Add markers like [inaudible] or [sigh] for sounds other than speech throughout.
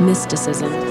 Mysticism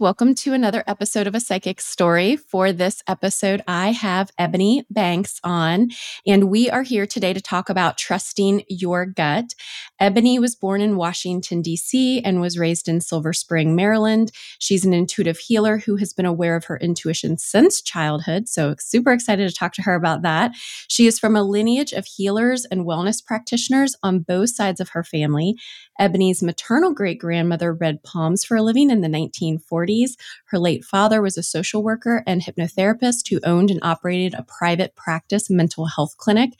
Welcome to another episode of A Psychic Story. For this episode, I have Eboni Banks on, and we are here today to talk about trusting your gut. Eboni was born in Washington, D.C., and was raised in Silver Spring, Maryland. She's an intuitive healer who has been aware of her intuition since childhood. So, super excited to talk to her about that. She is from a lineage of healers and wellness practitioners on both sides of her family. Eboni's maternal great grandmother read palms for a living in the 1940s. Her late father was a social worker and hypnotherapist who owned and operated a private practice mental health clinic.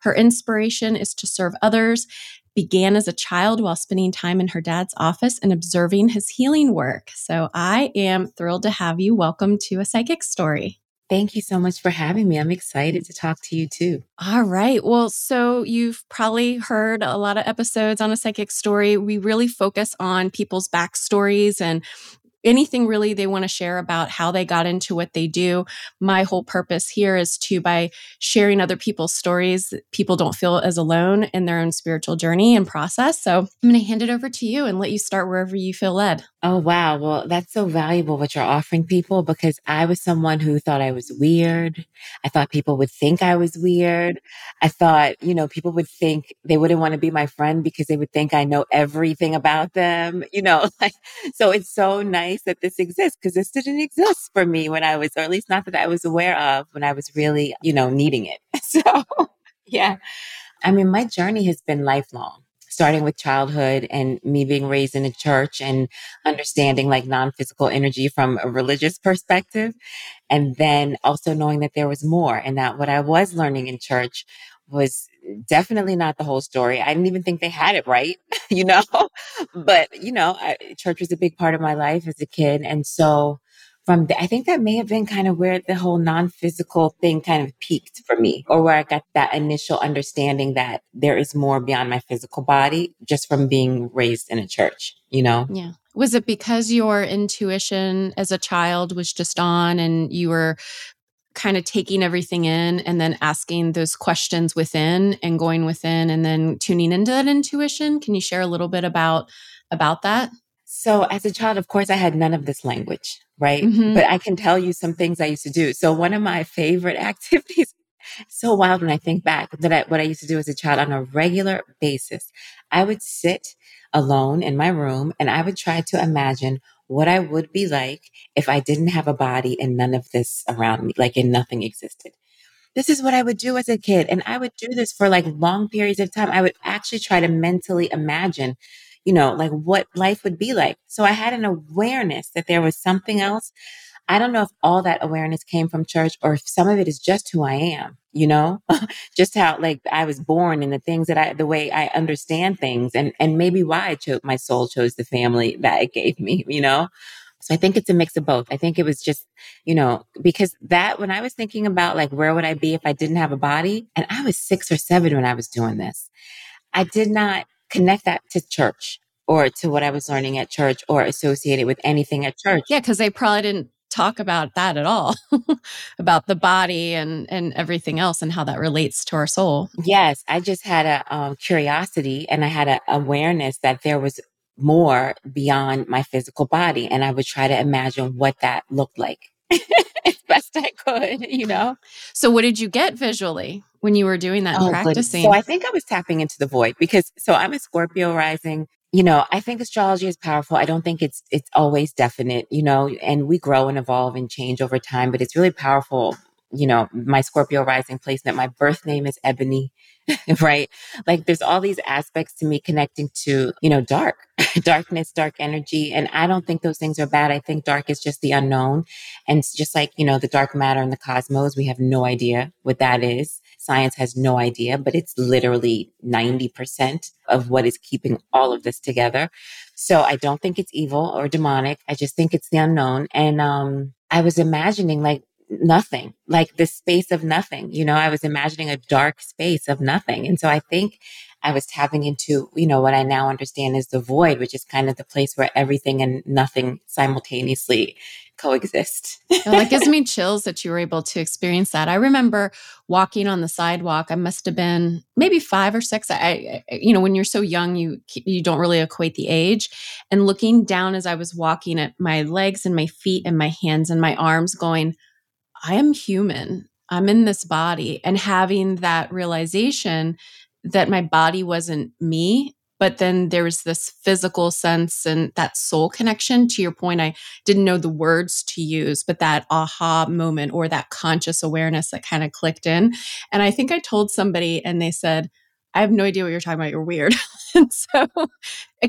Her inspiration is to serve others. Began as a child while spending time in her dad's office and observing his healing work. So I am thrilled to have you. Welcome to a psychic story. Thank you so much for having me. I'm excited to talk to you too. All right. Well, so you've probably heard a lot of episodes on a psychic story. We really focus on people's backstories and anything really they want to share about how they got into what they do. My whole purpose here is to, by sharing other people's stories, people don't feel as alone in their own spiritual journey and process. So I'm going to hand it over to you and let you start wherever you feel led. Oh, wow. Well, that's so valuable what you're offering people because I was someone who thought I was weird. I thought people would think I was weird. I thought, you know, people would think they wouldn't want to be my friend because they would think I know everything about them, you know, [laughs] like, so it's so nice that this exists because this didn't exist for me when I was, or at least not that I was aware of when I was really, you know, needing it. [laughs] So, yeah. I mean, my journey has been lifelong starting with childhood and me being raised in a church and understanding like non-physical energy from a religious perspective. And then also knowing that there was more and that what I was learning in church was definitely not the whole story. I didn't even think they had it right, [laughs] you know? but, you know, I, church was a big part of my life as a kid. And so from the, I think that may have been kind of where the whole non-physical thing kind of peaked for me or where I got that initial understanding that there is more beyond my physical body just from being raised in a church, you know? Yeah. Was it because your intuition as a child was just on and you were kind of taking everything in and then asking those questions within and going within and then tuning into that intuition can you share a little bit about about that so as a child of course i had none of this language right mm-hmm. but i can tell you some things i used to do so one of my favorite [laughs] activities so wild when i think back that I, what i used to do as a child on a regular basis i would sit alone in my room and i would try to imagine what I would be like if I didn't have a body and none of this around me, like and nothing existed. This is what I would do as a kid. And I would do this for like long periods of time. I would actually try to mentally imagine, you know, like what life would be like. So I had an awareness that there was something else I don't know if all that awareness came from church or if some of it is just who I am, you know, [laughs] just how like I was born and the things that I, the way I understand things and, and maybe why I chose, my soul chose the family that it gave me, you know? So I think it's a mix of both. I think it was just, you know, because that when I was thinking about like, where would I be if I didn't have a body? And I was six or seven when I was doing this. I did not connect that to church or to what I was learning at church or associated with anything at church. Yeah, because they probably didn't talk about that at all [laughs] about the body and and everything else and how that relates to our soul. Yes, I just had a um, curiosity and I had an awareness that there was more beyond my physical body. And I would try to imagine what that looked like [laughs] as best I could, you know? So, what did you get visually when you were doing that oh, practicing? So, I think I was tapping into the void because, so I'm a Scorpio rising. You know, I think astrology is powerful. I don't think it's it's always definite, you know, and we grow and evolve and change over time, but it's really powerful you know, my Scorpio rising placement, my birth name is Eboni, [laughs] right? Like there's all these aspects to me connecting to, you know, dark, [laughs] darkness, dark energy. And I don't think those things are bad. I think dark is just the unknown. And it's just like, you know, the dark matter in the cosmos, we have no idea what that is. Science has no idea, but it's literally 90% of what is keeping all of this together. So I don't think it's evil or demonic. I just think it's the unknown. And, um, I was imagining like nothing, like the space of nothing. You know, I was imagining a dark space of nothing. And so I think I was tapping into, you know, what I now understand is the void, which is kind of the place where everything and nothing simultaneously coexist. well, that gives me chills that you were able to experience that. I remember walking on the sidewalk. I must have been maybe five or six. I, I, you know, when you're so young, you you don't really equate the age. And looking down as I was walking at my legs and my feet and my hands and my arms, going, I am human. I'm in this body. And having that realization that my body wasn't me, but then there was this physical sense and that soul connection. To your point, I didn't know the words to use, but that aha moment or that conscious awareness that kind of clicked in. And I think I told somebody, and they said, I have no idea what you're talking about. You're weird. [laughs] and so,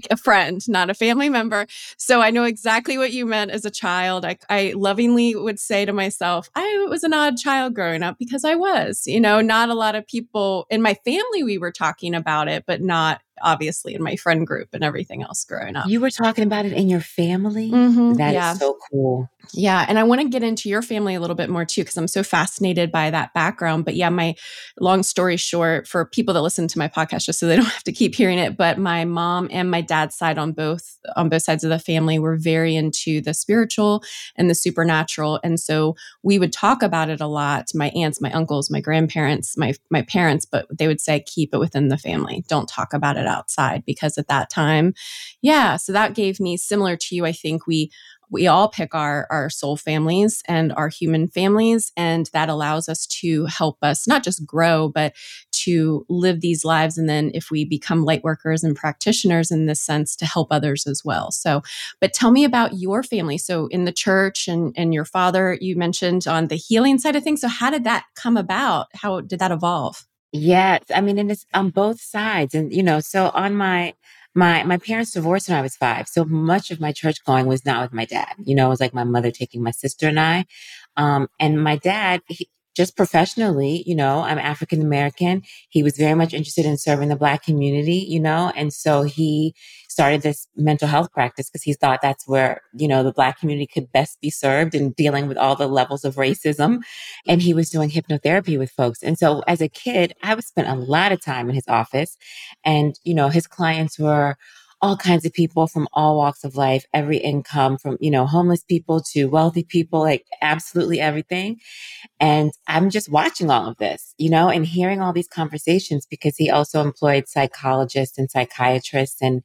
a friend, not a family member. So I know exactly what you meant as a child. I, I lovingly would say to myself, I was an odd child growing up because I was, you know, not a lot of people in my family, we were talking about it, but not obviously in my friend group and everything else growing up. You were talking about it in your family? Mm-hmm, that yeah. is so cool. Yeah. And I want to get into your family a little bit more too, because I'm so fascinated by that background. But yeah, my long story short, for people that listen to my podcast, just so they don't [laughs] have to keep hearing it, but my mom and my dad's side on both on both sides of the family were very into the spiritual and the supernatural. And so we would talk about it a lot. My aunts, my uncles, my grandparents, my my parents, but they would say, keep it within the family. Don't talk about it outside because at that time, yeah. So that gave me similar to you. I think we we all pick our our soul families and our human families and that allows us to help us not just grow but to live these lives and then if we become light workers and practitioners in this sense to help others as well. So but tell me about your family. So in the church and and your father you mentioned on the healing side of things. So how did that come about? How did that evolve? Yes, I mean, and it's on both sides, and you know, so on my my my parents divorced when I was five, so much of my church going was not with my dad. You know, it was like my mother taking my sister and I, um, and my dad. He, just professionally, you know, I'm African American. He was very much interested in serving the Black community, you know, and so he started this mental health practice because he thought that's where, you know, the Black community could best be served in dealing with all the levels of racism. And he was doing hypnotherapy with folks. And so as a kid, I would spend a lot of time in his office, and, you know, his clients were, all kinds of people from all walks of life, every income from, you know, homeless people to wealthy people, like absolutely everything. And I'm just watching all of this, you know, and hearing all these conversations because he also employed psychologists and psychiatrists and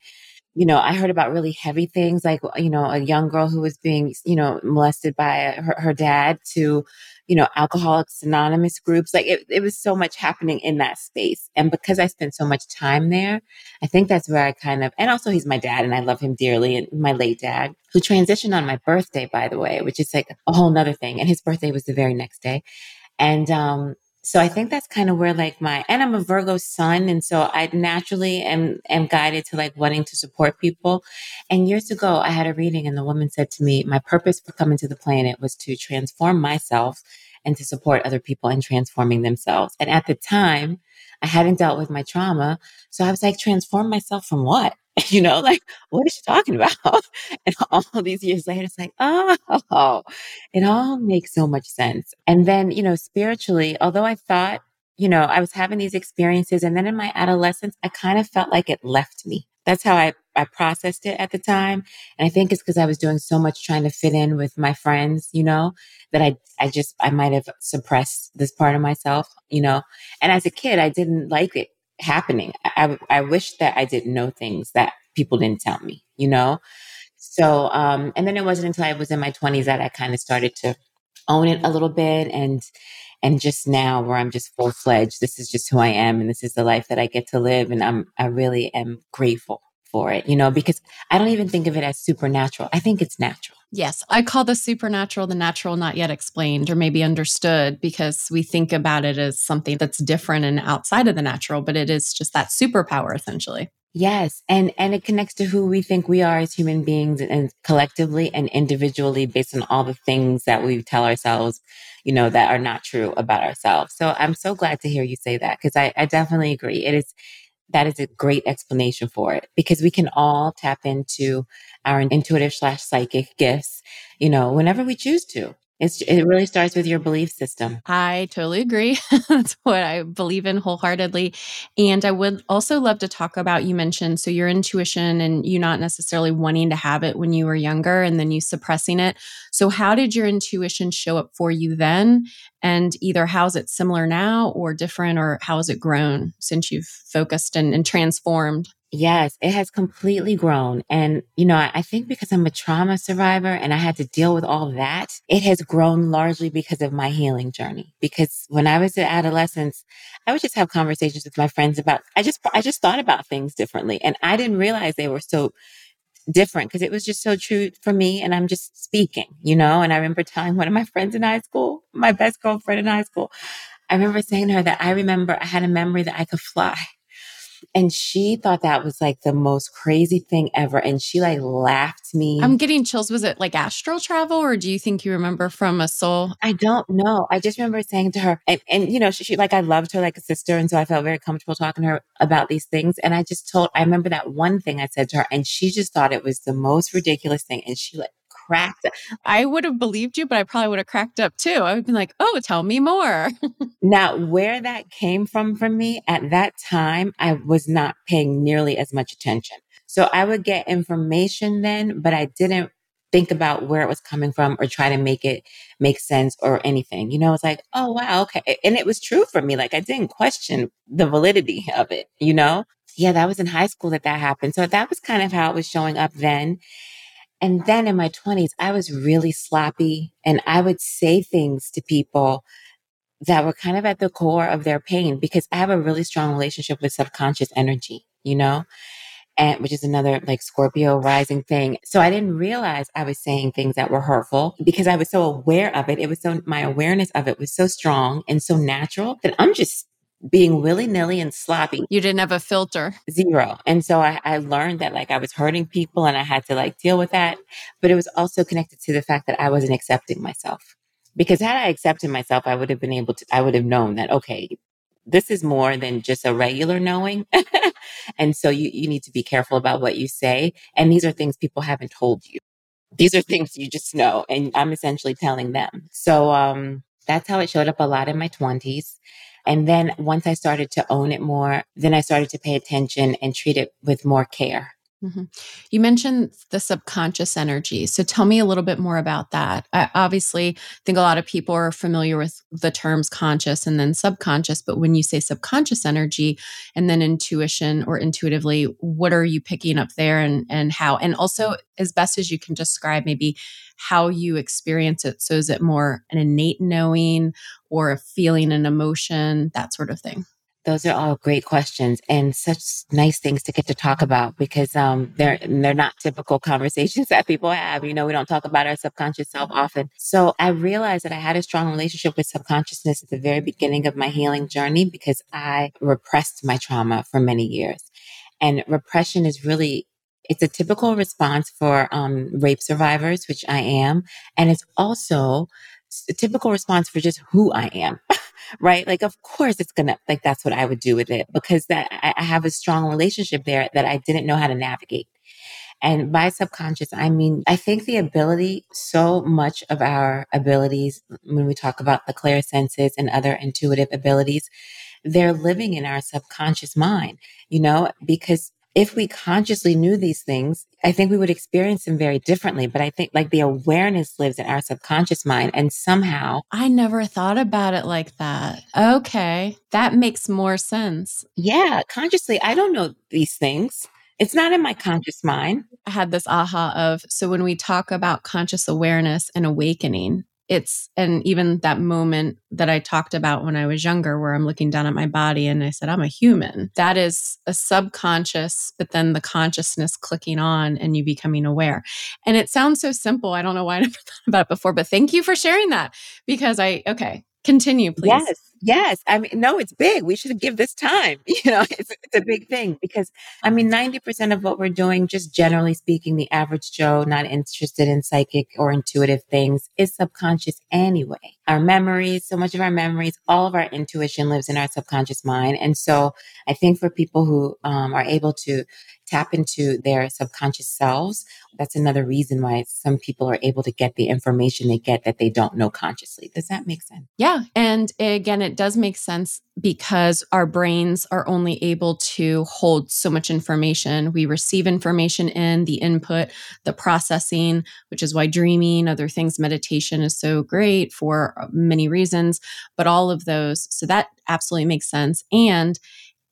you know, I heard about really heavy things like, you know, a young girl who was being, you know, molested by her, her dad to, you know, Alcoholics Anonymous groups. Like it, it was so much happening in that space. And because I spent so much time there, I think that's where I kind of, and also he's my dad and I love him dearly and my late dad who transitioned on my birthday, by the way, which is like a whole nother thing. And his birthday was the very next day. And, um, so I think that's kind of where like my and I'm a Virgo sun, and so I naturally am am guided to like wanting to support people. And years ago, I had a reading, and the woman said to me, "My purpose for coming to the planet was to transform myself and to support other people in transforming themselves." And at the time, I hadn't dealt with my trauma, so I was like, "Transform myself from what?" [laughs] you know, like, what is she talking about? [laughs] and all these years later, it's like, oh, it all makes so much sense. And then, you know, spiritually, although I thought, you know, I was having these experiences, and then in my adolescence, I kind of felt like it left me. That's how I I processed it at the time. And I think it's because I was doing so much trying to fit in with my friends, you know, that I, I just, I might have suppressed this part of myself, you know. And as a kid, I didn't like it happening. I, I wish that I didn't know things that people didn't tell me, you know. So, um, and then it wasn't until I was in my 20s that I kind of started to own it a little bit and and just now where I'm just full fledged, this is just who I am and this is the life that I get to live. And I'm, I really am grateful for it, you know, because I don't even think of it as supernatural. I think it's natural. Yes, I call the supernatural the natural not yet explained or maybe understood because we think about it as something that's different and outside of the natural, but it is just that superpower essentially. Yes, and and it connects to who we think we are as human beings and collectively and individually based on all the things that we tell ourselves, you know, that are not true about ourselves. So I'm so glad to hear you say that because I, I definitely agree. It is that is a great explanation for it because we can all tap into our intuitive slash psychic gifts, you know, whenever we choose to. It's, it really starts with your belief system. I totally agree. [laughs] That's what I believe in wholeheartedly. And I would also love to talk about you mentioned so your intuition and you not necessarily wanting to have it when you were younger and then you suppressing it. So, how did your intuition show up for you then? And either how's it similar now or different, or how has it grown since you've focused and, and transformed? Yes, it has completely grown. And, you know, I, think because I'm a trauma survivor and I had to deal with all that, it has grown largely because of my healing journey. Because when I was in adolescence, I would just have conversations with my friends about, I just, I just thought about things differently. And I didn't realize they were so different because it was just so true for me. And I'm just speaking, you know, and I remember telling one of my friends in high school, my best girlfriend in high school, I remember saying to her that I remember I had a memory that I could fly. And she thought that was like the most crazy thing ever. And she like laughed me. I'm getting chills. Was it like astral travel or do you think you remember from a soul? I don't know. I just remember saying to her, and, and you know, she, she like, I loved her like a sister. And so I felt very comfortable talking to her about these things. And I just told, I remember that one thing I said to her and she just thought it was the most ridiculous thing. And she like cracked. I would have believed you, but I probably would have cracked up too. I would be like, oh, tell me more. [laughs] now, where that came from for me at that time, I was not paying nearly as much attention. So I would get information then, but I didn't think about where it was coming from or try to make it make sense or anything. You know, it's like, oh, wow, okay. And it was true for me. Like I didn't question the validity of it, you know? Yeah, that was in high school that that happened. So that was kind of how it was showing up then. And then in my 20s, I was really sloppy and I would say things to people that were kind of at the core of their pain because I have a really strong relationship with subconscious energy, you know, and which is another like Scorpio rising thing. So I didn't realize I was saying things that were hurtful because I was so aware of it. It was so, my awareness of it was so strong and so natural that I'm just being willy nilly and sloppy. You didn't have a filter. Zero. And so I, I learned that like I was hurting people and I had to like deal with that. But it was also connected to the fact that I wasn't accepting myself. Because had I accepted myself, I would have been able to, I would have known that, okay, this is more than just a regular knowing. [laughs] and so you, you need to be careful about what you say. And these are things people haven't told you. These are things you just know. And I'm essentially telling them. So, um, that's how it showed up a lot in my twenties. And then once I started to own it more, then I started to pay attention and treat it with more care. Mm-hmm. You mentioned the subconscious energy. So tell me a little bit more about that. I obviously think a lot of people are familiar with the terms conscious and then subconscious, but when you say subconscious energy and then intuition or intuitively, what are you picking up there and, and how? And also, as best as you can describe, maybe how you experience it. So is it more an innate knowing or a feeling, an emotion, that sort of thing? Those are all great questions and such nice things to get to talk about because um, they're they're not typical [laughs] conversations that people have. You know, we don't talk about our subconscious self often. So I realized that I had a strong relationship with subconsciousness at the very beginning of my healing journey because I repressed my trauma for many years, and repression is really it's a typical response for um, rape survivors, which I am, and it's also typical response for just who I am. [laughs] right? Like, of course it's gonna, like, that's what I would do with it because that I have a strong relationship there that I didn't know how to navigate. And by subconscious, I mean, I think the ability, so much of our abilities, when we talk about the clear senses and other intuitive abilities, they're living in our subconscious mind, you know, because if we consciously knew these things, I think we would experience them very differently. But I think like the awareness lives in our subconscious mind and somehow. I never thought about it like that. Okay. That makes more sense. Yeah. Consciously, I don't know these things. It's not in my conscious mind. I had this aha of so when we talk about conscious awareness and awakening, it's and even that moment that I talked about when I was younger where I'm looking down at my body and I said I'm a human. That is a subconscious but then the consciousness clicking on and you becoming aware. And it sounds so simple. I don't know why I never [laughs] thought about it before but thank you for sharing that because I okay continue please yes Yes. I mean, no, it's big. We should give this time. [laughs] You know, it's, it's a big thing because I mean, 90% of what we're doing, just generally speaking, the average Joe not interested in psychic or intuitive things is subconscious anyway. Our memories, so much of our memories, all of our intuition lives in our subconscious mind. And so I think for people who um, are able to tap into their subconscious selves, that's another reason why some people are able to get the information they get that they don't know consciously. Does that make sense? Yeah. And again, it does make sense because our brains are only able to hold so much information. We receive information in the input, the processing, which is why dreaming, other things, meditation is so great for uh, many reasons, but all of those. So that absolutely makes sense. And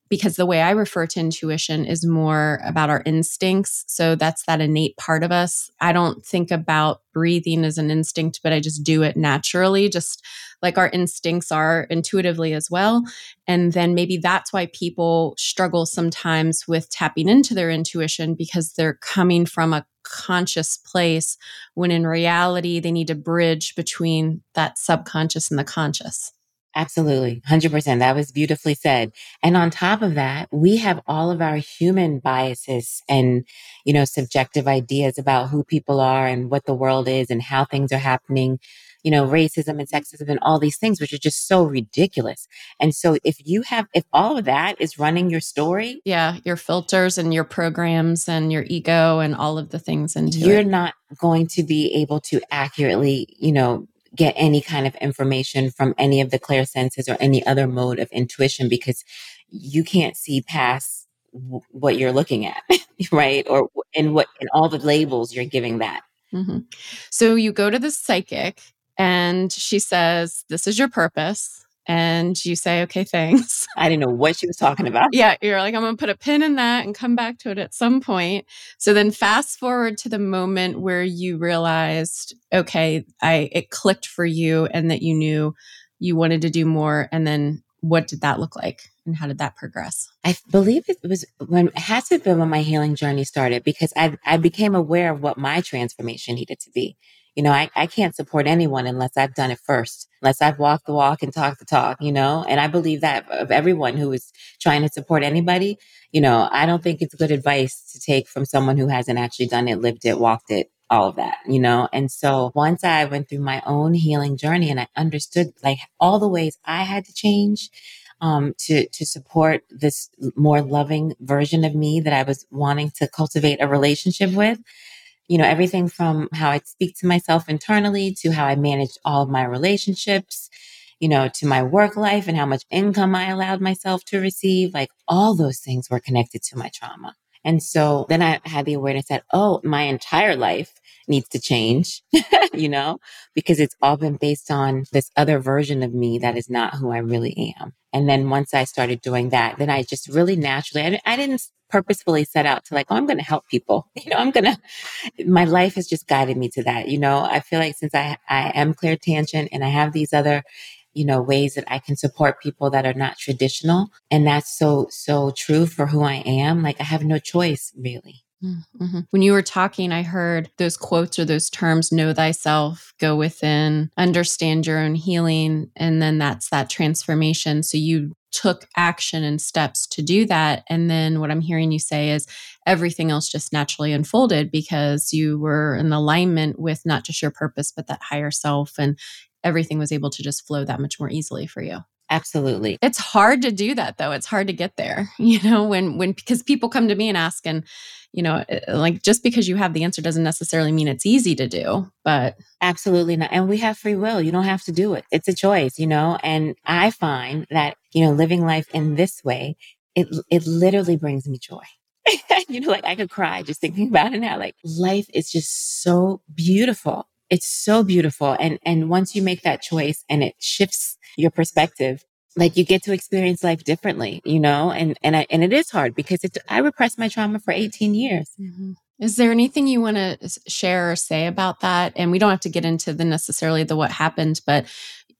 because the way I refer to intuition is more about our instincts. So that's that innate part of us. I don't think about breathing as an instinct, but I just do it naturally, just like our instincts are intuitively as well. And then maybe that's why people struggle sometimes with tapping into their intuition because they're coming from a conscious place when in reality they need to bridge between that subconscious and the conscious. Absolutely. 100%. That was beautifully said. And on top of that, we have all of our human biases and, you know, subjective ideas about who people are and what the world is and how things are happening, you know, racism and sexism and all these things, which are just so ridiculous. And so if you have, if all of that is running your story. Yeah. Your filters and your programs and your ego and all of the things into you're it. not going to be able to accurately, you know, get any kind of information from any of the clairsenses or any other mode of intuition because you can't see past w- what you're looking at, [laughs] right? Or and what and all the labels you're giving that. Mm-hmm. So you go to the psychic and she says, This is your purpose and you say, okay, thanks. [laughs] I didn't know what she was talking about. Yeah, you're like, I'm going to put a pin in that and come back to it at some point. So then fast forward to the moment where you realized, okay, I it clicked for you and that you knew you wanted to do more. And then what did that look like? And how did that progress? I believe it was when it has to have been when my healing journey started because I I became aware of what my transformation needed to be. You know, I, I can't support anyone unless I've done it first, unless I've walked the walk and talked the talk, you know? And I believe that of everyone who is trying to support anybody, you know, I don't think it's good advice to take from someone who hasn't actually done it, lived it, walked it, all of that, you know? And so once I went through my own healing journey and I understood like all the ways I had to change, um, to, to support this more loving version of me that I was wanting to cultivate a relationship with, you know, everything from how I speak to myself internally to how I manage all of my relationships, you know, to my work life and how much income I allowed myself to receive. Like all those things were connected to my trauma. And so then I had the awareness that, oh, my entire life needs to change, [laughs] you know, because it's all been based on this other version of me that is not who I really am. And then once I started doing that, then I just really naturally, I, I didn't purposefully set out to like, oh, I'm going to help people. [laughs] You know, I'm going to, my life has just guided me to that. You know, I feel like since I, I am clairtangent and I have these other, you know, ways that I can support people that are not traditional. And that's so, so true for who I am. Like I have no choice really. Mm-hmm. When you were talking, I heard those quotes or those terms know thyself, go within, understand your own healing. And then that's that transformation. So you took action and steps to do that. And then what I'm hearing you say is everything else just naturally unfolded because you were in alignment with not just your purpose, but that higher self. And everything was able to just flow that much more easily for you. Absolutely. It's hard to do that though. It's hard to get there, [laughs] you know, when, when, because people come to me and ask, and, you know, eh, like just because you have the answer doesn't necessarily mean it's easy to do, but. Absolutely not. And we have free will. You don't have to do it. It's a choice, you know, and I find that, you know, living life in this way, it, it literally brings me joy. [laughs] you know, like I could cry just thinking about it now. Like life is just so beautiful. It's so beautiful. And, and once you make that choice and it shifts your perspective, like you get to experience life differently, you know, and, and I, and it is hard because it, I repressed my trauma for 18 years. Mm-hmm. Is there anything you want to share or say about that? And we don't have to get into the necessarily the what happened, but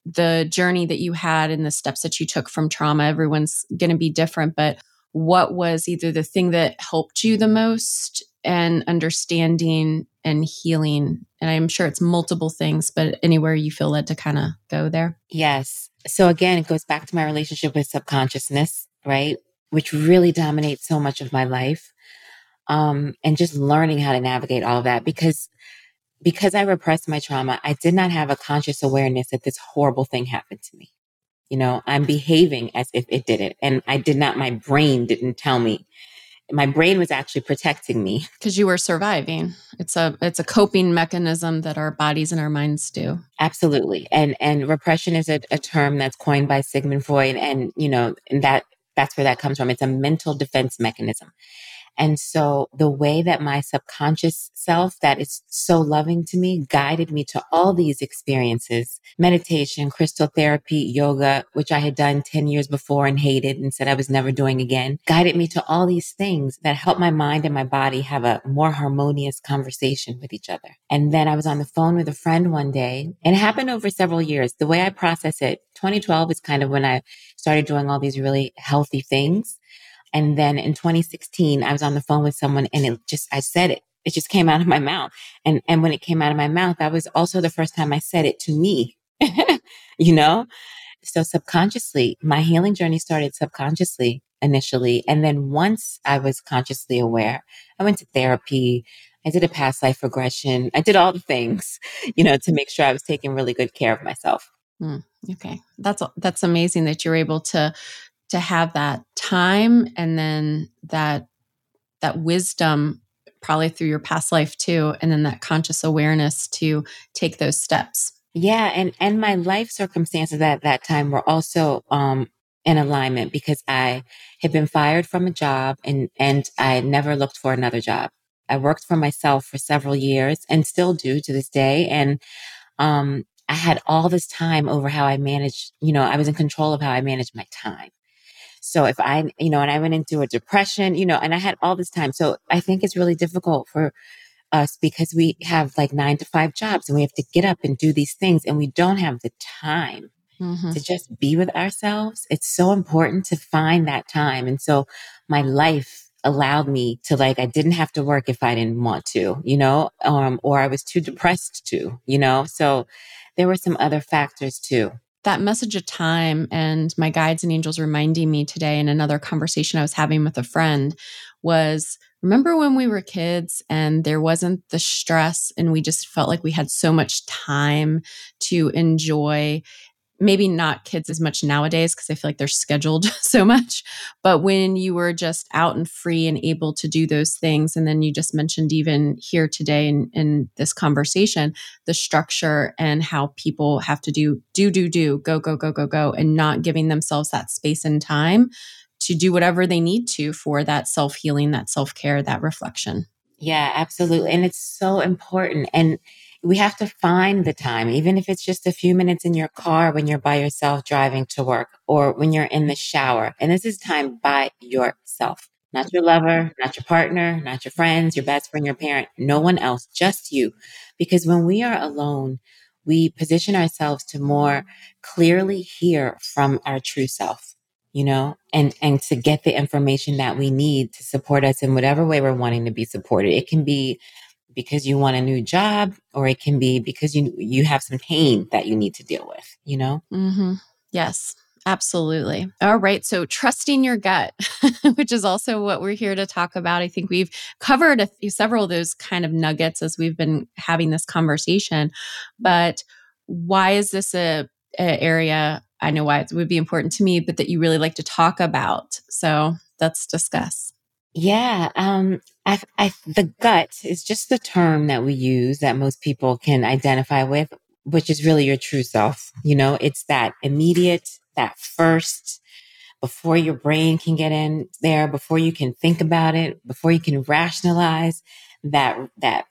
the journey that you had and the steps that you took from trauma. Everyone's going to be different, but what was either the thing that helped you the most and understanding and healing? And I'm sure it's multiple things, but anywhere you feel led to kind of go there? Yes. So again, it goes back to my relationship with subconsciousness, right? Which really dominates so much of my life um, and just learning how to navigate all of that because because I repressed my trauma, I did not have a conscious awareness that this horrible thing happened to me. You know, I'm behaving as if it did it. And I did not, my brain didn't tell me. My brain was actually protecting me. [laughs] Because you were surviving. It's a it's a coping mechanism that our bodies and our minds do. Absolutely. And and repression is a, a term that's coined by Sigmund Freud. And, you know, and that that's where that comes from. It's a mental defense mechanism. And so the way that my subconscious self that is so loving to me guided me to all these experiences, meditation, crystal therapy, yoga, which I had done 10 years before and hated and said I was never doing again, guided me to all these things that help my mind and my body have a more harmonious conversation with each other. And then I was on the phone with a friend one day and it happened over several years. The way I process it, 2012 is kind of when I started doing all these really healthy things. And then in 2016, I was on the phone with someone and it just, I said it. It just came out of my mouth. And, and when it came out of my mouth, that was also the first time I said it to me, [laughs] you know? So subconsciously, my healing journey started subconsciously initially. And then once I was consciously aware, I went to therapy. I did a past life regression. I did all the things, [laughs] you know, to make sure I was taking really good care of myself. Mm, okay. That's that's amazing that you're able to to have that time and then that that wisdom probably through your past life too and then that conscious awareness to take those steps. Yeah and and my life circumstances at that time were also um in alignment because i had been fired from a job and and i never looked for another job. I worked for myself for several years and still do to this day and um i had all this time over how i managed you know i was in control of how i managed my time so if I, you know, and I went into a depression, you know, and I had all this time. So I think it's really difficult for us because we have like nine to five jobs and we have to get up and do these things and we don't have the time mm-hmm. to just be with ourselves. It's so important to find that time. And so my life allowed me to like, I didn't have to work if I didn't want to, you know, um, or I was too depressed to, you know, so there were some other factors too that message of time and my guides and angels reminding me today in another conversation I was having with a friend was remember when we were kids and there wasn't the stress and we just felt like we had so much time to enjoy maybe not kids as much nowadays because I feel like they're scheduled [laughs] so much. But when you were just out and free and able to do those things, and then you just mentioned even here today in, in this conversation, the structure and how people have to do, do, do, do, go, go, go, go, go, and not giving themselves that space and time to do whatever they need to for that self healing, that self care, that reflection. Yeah, absolutely. And it's so important. And we have to find the time, even if it's just a few minutes in your car when you're by yourself driving to work or when you're in the shower. And this is time by yourself, not your lover, not your partner, not your friends, your best friend, your parent, no one else, just you. Because when we are alone, we position ourselves to more clearly hear from our true self you know and and to get the information that we need to support us in whatever way we're wanting to be supported it can be because you want a new job or it can be because you you have some pain that you need to deal with you know? Mm-hmm. yes absolutely. All right so trusting your gut [laughs] which is also what we're here to talk about. I think we've covered few, several of those kind of nuggets as we've been having this conversation but why is this a, a area i know why it would be important to me but that you really like to talk about? So let's discuss yeah, um, I, I, the gut is just the term that we use that most people can identify with, which is really your true self. You know, it's that immediate, that first, before your brain can get in there, before you can think about it, before you can rationalize that, that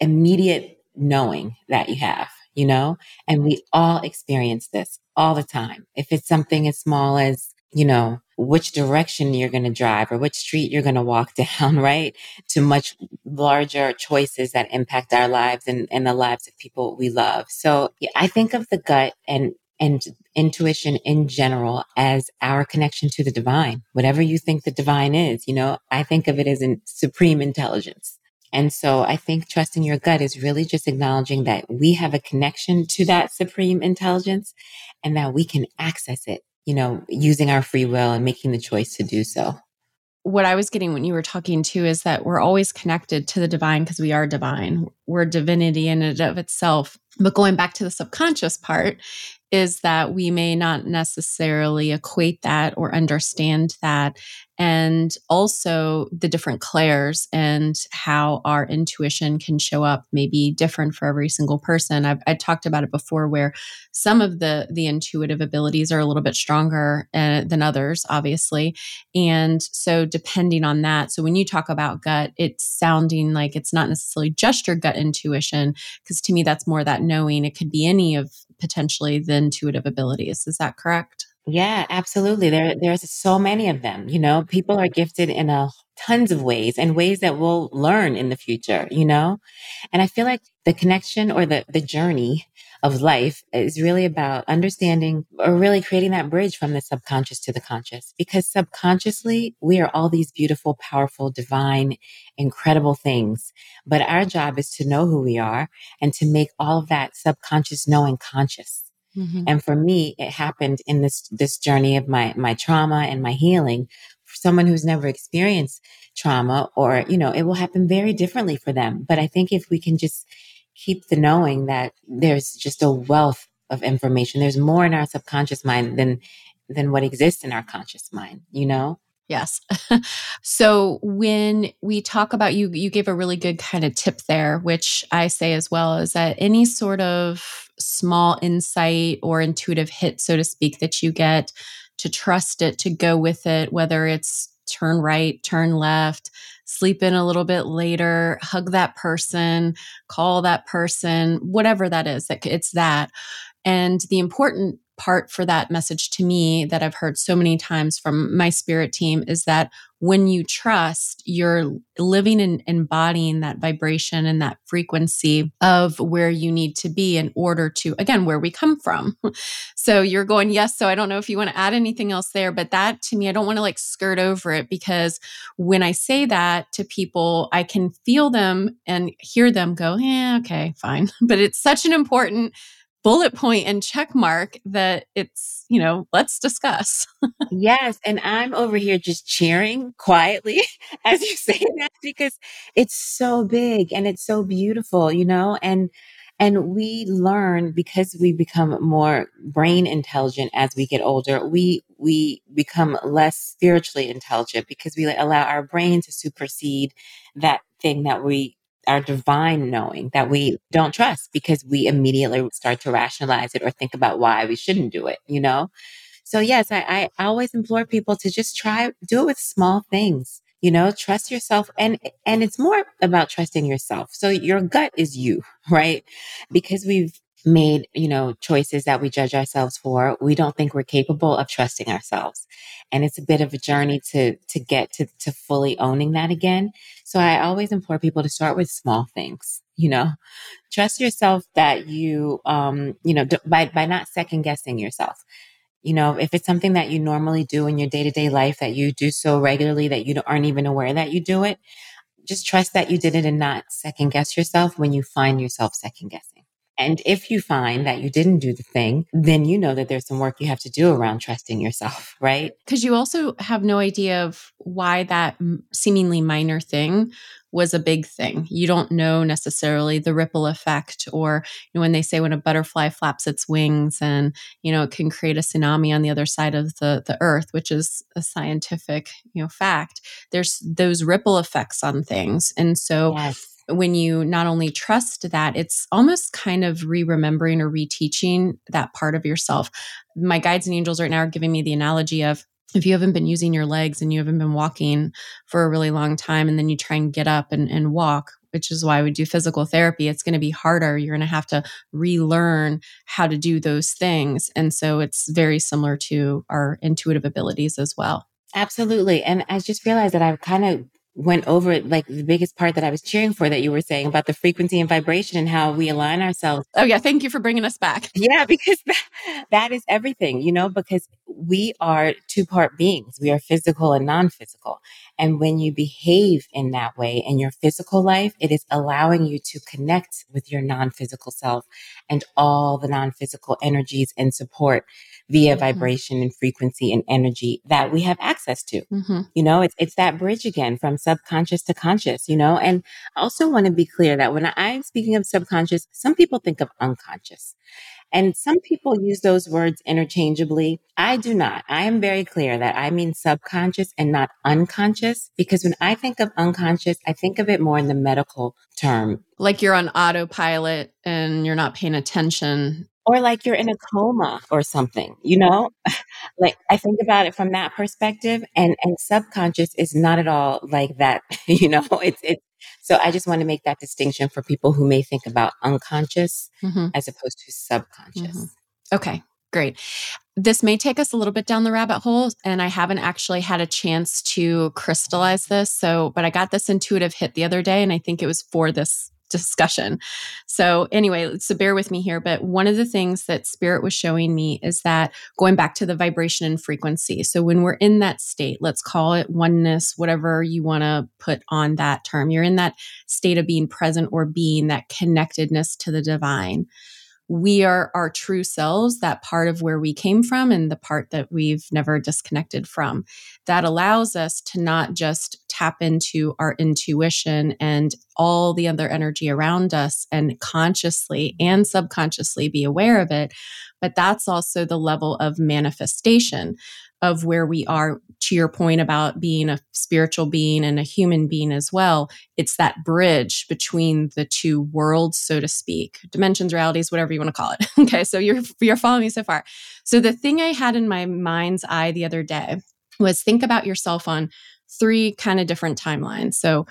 immediate knowing that you have, you know? And we all experience this all the time. If it's something as small as, you know, which direction you're going to drive or which street you're going to walk [laughs] down, right? To much larger choices that impact our lives and, and the lives of people we love. So I think of the gut and and intuition in general as our connection to the divine. Whatever you think the divine is, you know, I think of it as in supreme intelligence. And so I think trusting your gut is really just acknowledging that we have a connection to that supreme intelligence and that we can access it, you know, using our free will and making the choice to do so. What I was getting when you were talking too is that we're always connected to the divine because we are divine. We're divinity in and of itself. But going back to the subconscious part, is that we may not necessarily equate that or understand that. And also the different clairs and how our intuition can show up may be different for every single person. I've I talked about it before where some of the the intuitive abilities are a little bit stronger uh, than others, obviously. And so depending on that, so when you talk about gut, it's sounding like it's not necessarily just your gut intuition, because to me that's more that knowing. It could be any of potentially the intuitive abilities. Is that correct? Yeah, absolutely. There, there's so many of them. You know, people are gifted in a tons of ways and ways that we'll learn in the future, you know? And I feel like the connection or the, the journey of life is really about understanding or really creating that bridge from the subconscious to the conscious. Because subconsciously, we are all these beautiful, powerful, divine, incredible things. But our job is to know who we are and to make all of that subconscious knowing conscious. Mm-hmm. And for me, it happened in this, this journey of my, my trauma and my healing. For someone who's never experienced trauma or, you know, it will happen very differently for them. But I think if we can just keep the knowing that there's just a wealth of information, there's more in our subconscious mind than, than what exists in our conscious mind, you know? Yes. [laughs] so when we talk about you, you gave a really good kind of tip there, which I say as well is that any sort of small insight or intuitive hit, so to speak, that you get to trust it, to go with it, whether it's turn right, turn left, sleep in a little bit later, hug that person, call that person, whatever that is, it's that. And the important part for that message to me that I've heard so many times from my spirit team is that when you trust, you're living and embodying that vibration and that frequency of where you need to be in order to, again, where we come from. [laughs] so you're going, yes. So I don't know if you want to add anything else there, but that to me, I don't want to like skirt over it because when I say that to people, I can feel them and hear them go, yeah, okay, fine. [laughs] But it's such an important bullet point and check mark that it's, you know, let's discuss. [laughs] yes. And I'm over here just cheering quietly [laughs] as you say that because it's so big and it's so beautiful, you know, and and we learn because we become more brain intelligent as we get older we we become less spiritually intelligent because we allow our brain to supersede that thing that we our divine knowing that we don't trust because we immediately start to rationalize it or think about why we shouldn't do it, you know? So yes, I, I always implore people to just try, do it with small things, you know, trust yourself. And, and it's more about trusting yourself. So your gut is you, [laughs] right? Because we've made, you know, choices that we judge ourselves for, we don't think we're capable of trusting ourselves. And it's a bit of a journey to, to get to, to fully owning that again. So I always implore people to start with small things, you know, trust yourself that you, um, you know, by, by not second guessing yourself. You know, if it's something that you normally do in your day to day life that you do so regularly that you aren't even aware that you do it, just trust that you did it and not second guess yourself when you find yourself second guessing. And if you find that you didn't do the thing, then you know that there's some work you have to do around trusting yourself, [laughs] right? Because you also have no idea of why that seemingly minor thing was a big thing. You don't know necessarily the ripple effect, or you know, when they say when a butterfly flaps its wings and you know it can create a tsunami on the other side of the the earth, which is a scientific you know fact. There's those ripple effects on things, and so yes when you not only trust that, it's almost kind of re remembering or reteaching that part of yourself. My guides and angels right now are giving me the analogy of if you haven't been using your legs and you haven't been walking for a really long time and then you try and get up and, and walk which is why we do physical therapy it's going to be harder. You're going to have to relearn how to do those things. And so it's very similar to our intuitive abilities as well. Absolutely. And i just realized that i've kind of went over like the biggest part that I was cheering for that you were saying about the frequency and vibration and how we align ourselves. Oh yeah, thank you for bringing us back. [laughs] Yeah, because that, that is everything, you know, because we are two part beings. We are physical and non-physical. And when you behave in that way in your physical life, it is allowing you to connect with your non-physical self and all the non-physical energies and support via mm-hmm. vibration and frequency and energy that we have access to. Mm-hmm. You know, it's it's that bridge again from subconscious to conscious, you know. And I also want to be clear that when I'm speaking of subconscious, some people think of unconscious. And some people use those words interchangeably. I do not. I am very clear that I mean subconscious and not unconscious because when I think of unconscious, I think of it more in the medical term. Like you're on autopilot and you're not paying attention or like you're in a coma or something, you know? [laughs] like I think about it from that perspective and and subconscious is not at all like that, [laughs] you know? It's it's so I just want to make that distinction for people who may think about unconscious mm-hmm. as opposed to subconscious. Mm-hmm. Okay, great. This may take us a little bit down the rabbit hole, and I haven't actually had a chance to crystallize this. So, but I got this intuitive hit the other day, and I think it was for this discussion. So, anyway, so bear with me here. But one of the things that Spirit was showing me is that going back to the vibration and frequency. So, when we're in that state, let's call it oneness, whatever you want to put on that term, you're in that state of being present or being that connectedness to the divine we are our true selves, that part of where we came from and the part that we've never disconnected from. That allows us to not just tap into our intuition and all the other energy around us and consciously and subconsciously be aware of it, but that's also the level of manifestation of where we are to your point about being a spiritual being and a human being as well it's that bridge between the two worlds so to speak. Dimensions realities whatever you want to call it. [laughs] Okay so you're you're following me so far. So the thing i had in my mind's eye the other day was think about yourself on three kind of different timelines. So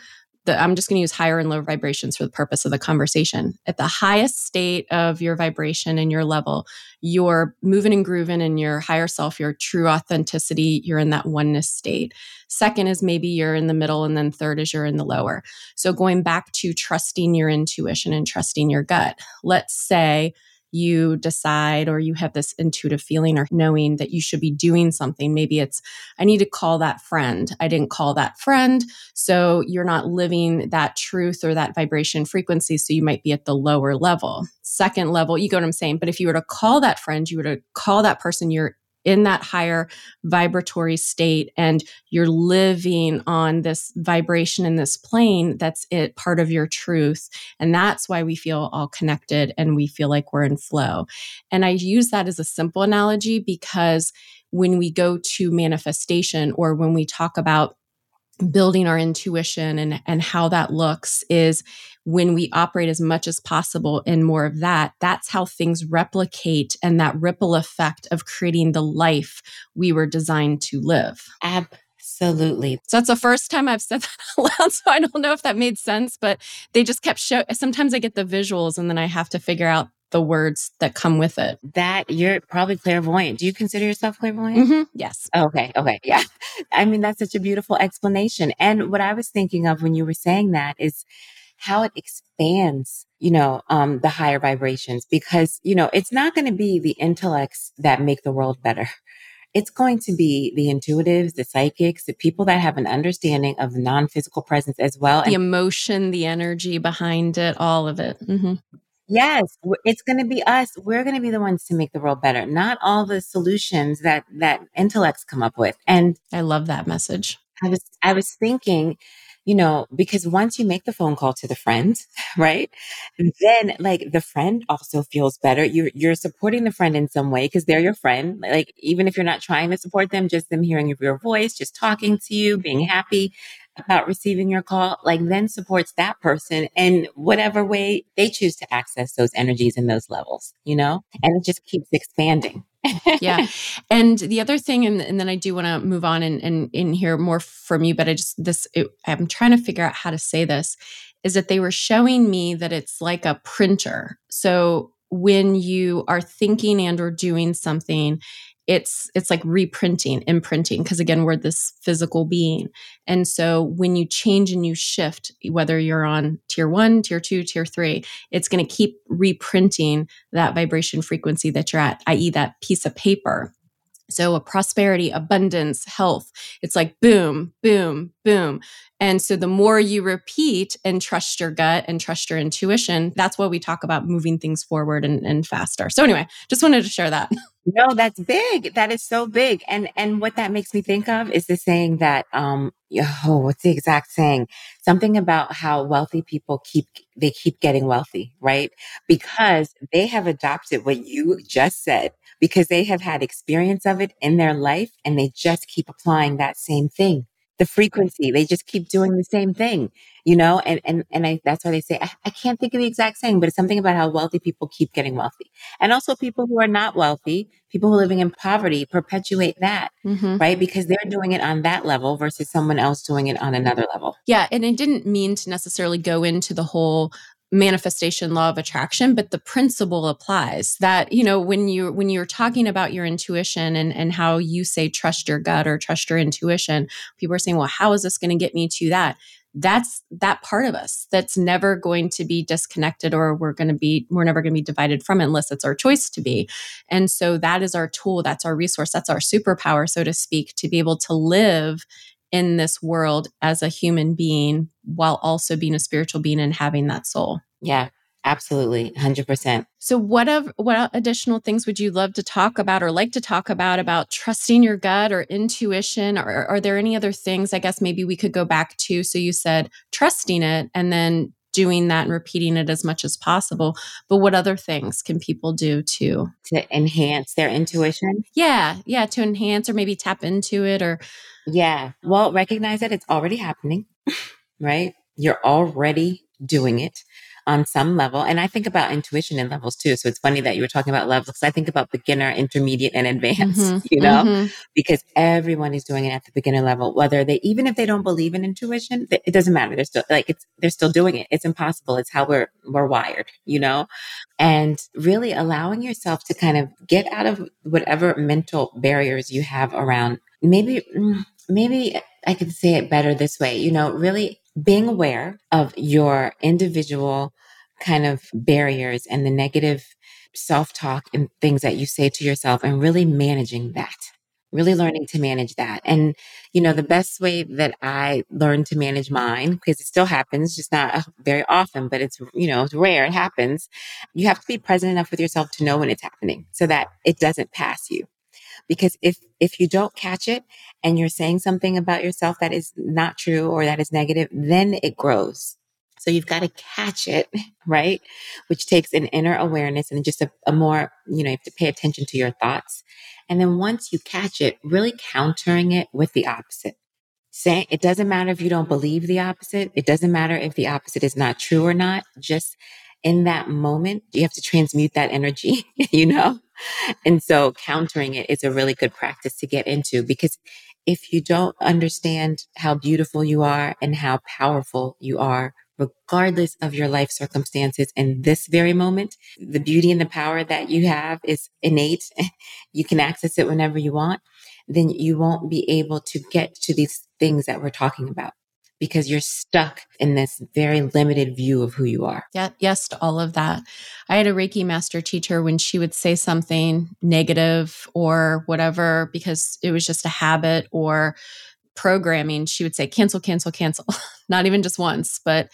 the, I'm just going to use higher and lower vibrations for the purpose of the conversation. At the highest state of your vibration and your level, you're moving and grooving in your higher self, your true authenticity, you're in that oneness state. Second is maybe you're in the middle, and then third is you're in the lower. So going back to trusting your intuition and trusting your gut. Let's say you decide or you have this intuitive feeling or knowing that you should be doing something. Maybe it's, I need to call that friend. I didn't call that friend. So you're not living that truth or that vibration frequency. So you might be at the lower level. Second level, you get what I'm saying. But if you were to call that friend, you were to call that person you're in that higher vibratory state and you're living on this vibration in this plane that's it part of your truth. And that's why we feel all connected and we feel like we're in flow. And i use that as a simple analogy because when we go to manifestation or when we talk about building our intuition and and how that looks is when we operate as much as possible in more of that that's how things replicate and that ripple effect of creating the life we were designed to live Absolutely. So that's the first time I've said [laughs] that out loud. So I don't know if that made sense, but they just kept show. Sometimes I get the visuals and then I have to figure out the words that come with it. That you're probably clairvoyant. Do you consider yourself clairvoyant? Mm-hmm. Yes. Okay. Okay. [laughs] Yeah. I mean, that's such a beautiful explanation. And what I was thinking of when you were saying that is how it expands, you know, um, the higher vibrations because, you know, it's not going to be the intellects that make the world better. It's going to be the intuitives, the psychics, the people that have an understanding of non physical presence as well. The emotion, the energy behind it, all of it. Mm-hmm. Yes, it's going to be us. We're going to be the ones to make the world better, not all the solutions that that intellects come up with. And I love that message. I was I was thinking, you know, because once you make the phone call to the friend, [laughs] right? Then like the friend also feels better. You're you're supporting the friend in some way because they're your friend. Like even if you're not trying to support them, just them hearing your voice, just talking to you, being happy, about receiving your call, like then supports that person in whatever way they choose to access those energies and those levels, you know? And it just keeps expanding. Yeah. [laughs] And the other thing, and, and then I do want to move on and, and, and hear more from you, but I just, this, it, I'm trying to figure out how to say this, is that they were showing me that it's like a printer. So when you are thinking and or doing something, it's it's like reprinting imprinting because again we're this physical being and so when you change and you shift whether you're on tier 1 tier 2 tier 3 it's going to keep reprinting that vibration frequency that you're at i.e that piece of paper so a prosperity, abundance, health. It's like boom, boom, boom. And so the more you repeat and trust your gut and trust your intuition, that's what we talk about moving things forward and, and faster. So anyway, just wanted to share that. [laughs] No, that's big. That is so big. And and what that makes me think of is the saying that um oh, what's the exact saying? Something about how wealthy people keep they keep getting wealthy, right? Because they have adopted what you just said because they have had experience of it in their life and they just keep applying that same thing the frequency. They just keep doing the same thing, you know? And, and, and I, that's why they say, I, I, can't think of the exact saying, but it's something about how wealthy people keep getting wealthy. And also people who are not wealthy, people who are living in poverty perpetuate that, mm-hmm. right? Because they're doing it on that level versus someone else doing it on another level. Yeah. And I didn't mean to necessarily go into the whole manifestation law of attraction but the principle applies that you know when you when you're talking about your intuition and and how you say trust your gut or trust your intuition people are saying well how is this going to get me to that? That's that part of us that's never going to be disconnected or we're going to be we're never going to be divided from it unless it's our choice to be. And so that is our tool that's our resource that's our superpower so to speak to be able to live in this world as a human being while also being a spiritual being and having that soul. Yeah, absolutely. 100%. So what of what additional things would you love to talk about or like to talk about about trusting your gut or intuition or are there any other things I guess maybe we could go back to so you said trusting it and then doing that and repeating it as much as possible. But what other things can people do to to enhance their intuition? Yeah, yeah, to enhance or maybe tap into it or yeah. Well, recognize that it's already happening, right? You're already doing it on some level. And I think about intuition in levels too. So it's funny that you were talking about levels. because I think about beginner, intermediate, and advanced, mm-hmm, [laughs] you know, mm-hmm. because everyone is doing it at the beginner level, whether they, even if they don't believe in intuition, it doesn't matter. They're still like, it's, they're still doing it. It's impossible. It's how we're, we're wired, you know, and really allowing yourself to kind of get out of whatever mental barriers you have around maybe mm, maybe I could say it better this way, you know, really being aware of your individual kind of barriers and the negative self talk and things that you say to yourself and really managing that. Really learning to manage that. And, you know, the best way that I learned to manage mine, because it still happens, just not uh, very often, but it's, you know, it's rare, it happens. You have to be present enough with yourself to know when it's happening so that it doesn't pass you. Because if, if you don't catch it and you're saying something about yourself that is not true or that is negative, then it grows. So you've got to catch it, [laughs] right? Which takes an inner awareness and just a, a, more, you know, you have to pay attention to your thoughts. And then once you catch it, really countering it with the opposite. Saying it doesn't matter if you don't believe the opposite. It doesn't matter if the opposite is not true or not. Just in that moment, you have to transmute that energy, [laughs] you know? And so countering it is a really good practice to get into because if you don't understand how beautiful you are and how powerful you are, regardless of your life circumstances in this very moment, the beauty and the power that you have is innate. [laughs] you can access it whenever you want. Then you won't be able to get to these things that we're talking about because you're stuck in this very limited view of who you are. Yeah, yes to all of that. I had a Reiki master teacher when she would say something negative or whatever because it was just a habit or programming, she would say cancel, cancel, cancel. [laughs] Not even just once, but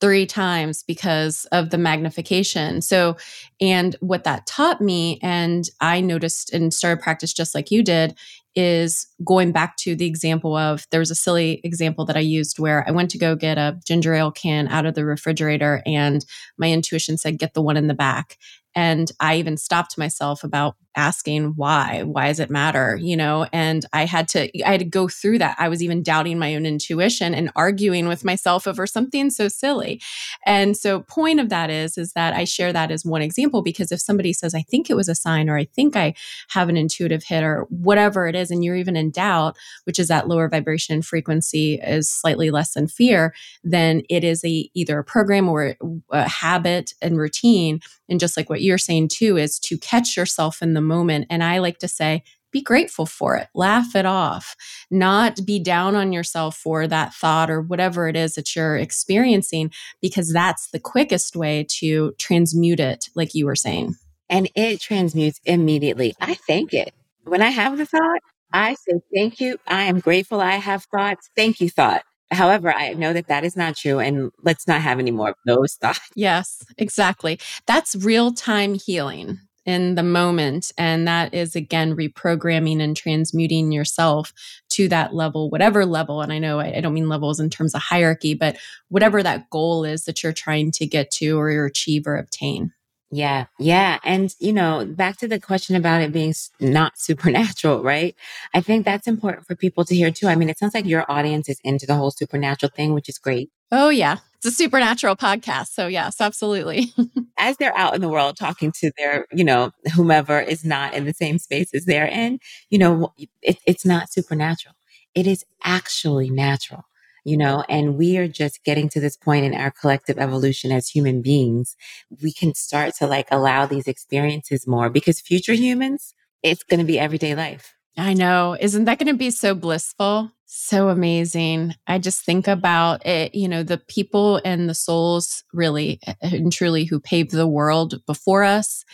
three times because of the magnification. So, and what that taught me, and I noticed and started practice just like you did, is going back to the example of there was a silly example that I used where I went to go get a ginger ale can out of the refrigerator and my intuition said, get the one in the back. And I even stopped myself about asking why why does it matter you know? And i had to i had to go through that. I was even doubting my own intuition and arguing with myself over something so silly. And so point of that is is that i share that as one example because if somebody says i think it was a sign or i think i have an intuitive hit or whatever it is and you're even in doubt which is that lower vibration frequency is slightly less than fear then it is a either a program or a habit and routine. And just like what you're saying too is to catch yourself in the moment and i like to say be grateful for it. Laugh it off. Not be down on yourself for that thought or whatever it is that you're experiencing because that's the quickest way to transmute it like you were saying. And it transmutes immediately. I thank it. When i have the thought i say thank you. I am grateful i have thoughts. Thank you thought. However, I know that that is not true. And let's not have any more of those [laughs] thoughts. Yes, exactly. That's real time healing in the moment. And that is, again, reprogramming and transmuting yourself to that level, whatever level. And I know I, I don't mean levels in terms of hierarchy, but whatever that goal is that you're trying to get to or achieve or obtain. Yeah. Yeah. And, you know, back to the question about it being not supernatural, right? I think that's important for people to hear too. I mean, it sounds like your audience is into the whole supernatural thing, which is great. Oh, yeah. It's a supernatural podcast. So, yes, absolutely. [laughs] as they're out in the world talking to their, you know, whomever is not in the same space as they're in, you know, it, it's not supernatural. It is actually natural you know, and we are just getting to this point in our collective evolution as human beings. We can start to like allow these experiences more because future humans, it's going to be everyday life. I know. Isn't that going to be so blissful? So amazing. I just think about it, you know, the people and the souls really and truly who paved the world before us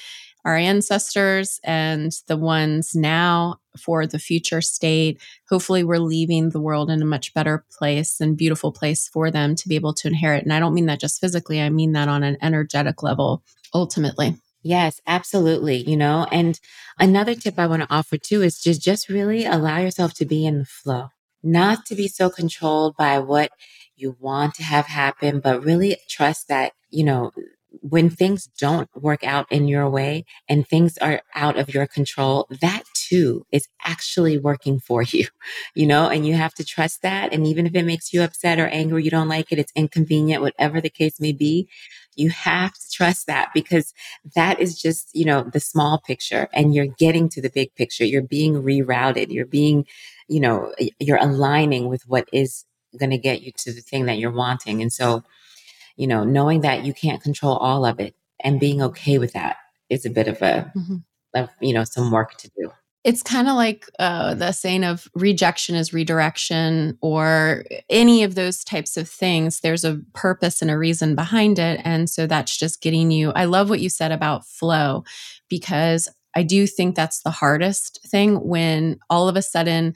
our ancestors and the ones now for the future state. Hopefully, we're leaving the world in a much better place and beautiful place for them to be able to inherit. And I don't mean that just physically, I mean that on an energetic level, ultimately. Yes, absolutely. You know, and another tip I want to offer too is just just really allow yourself to be in the flow, not to be so controlled by what you want to have happen, but really trust that, you know, when things don't work out in your way and things are out of your control, that too is actually working for [laughs] you, you know, and you have to trust that. And even if it makes you upset or angry, you don't like it, it's inconvenient, whatever the case may be, you have to trust that because that is just, you know, the small picture and you're getting to the big picture. You're being rerouted. You're being, you know, you're aligning with what is going to get you to the thing that you're wanting. And so, you know, knowing that you can't control all of it and being okay with that is a bit of a, mm-hmm. of, you know, some work to do. It's kind of like uh, the saying of rejection is redirection, or any of those types of things. There's a purpose and a reason behind it. And so that's just getting you. I love what you said about flow because I do think that's the hardest thing when all of a sudden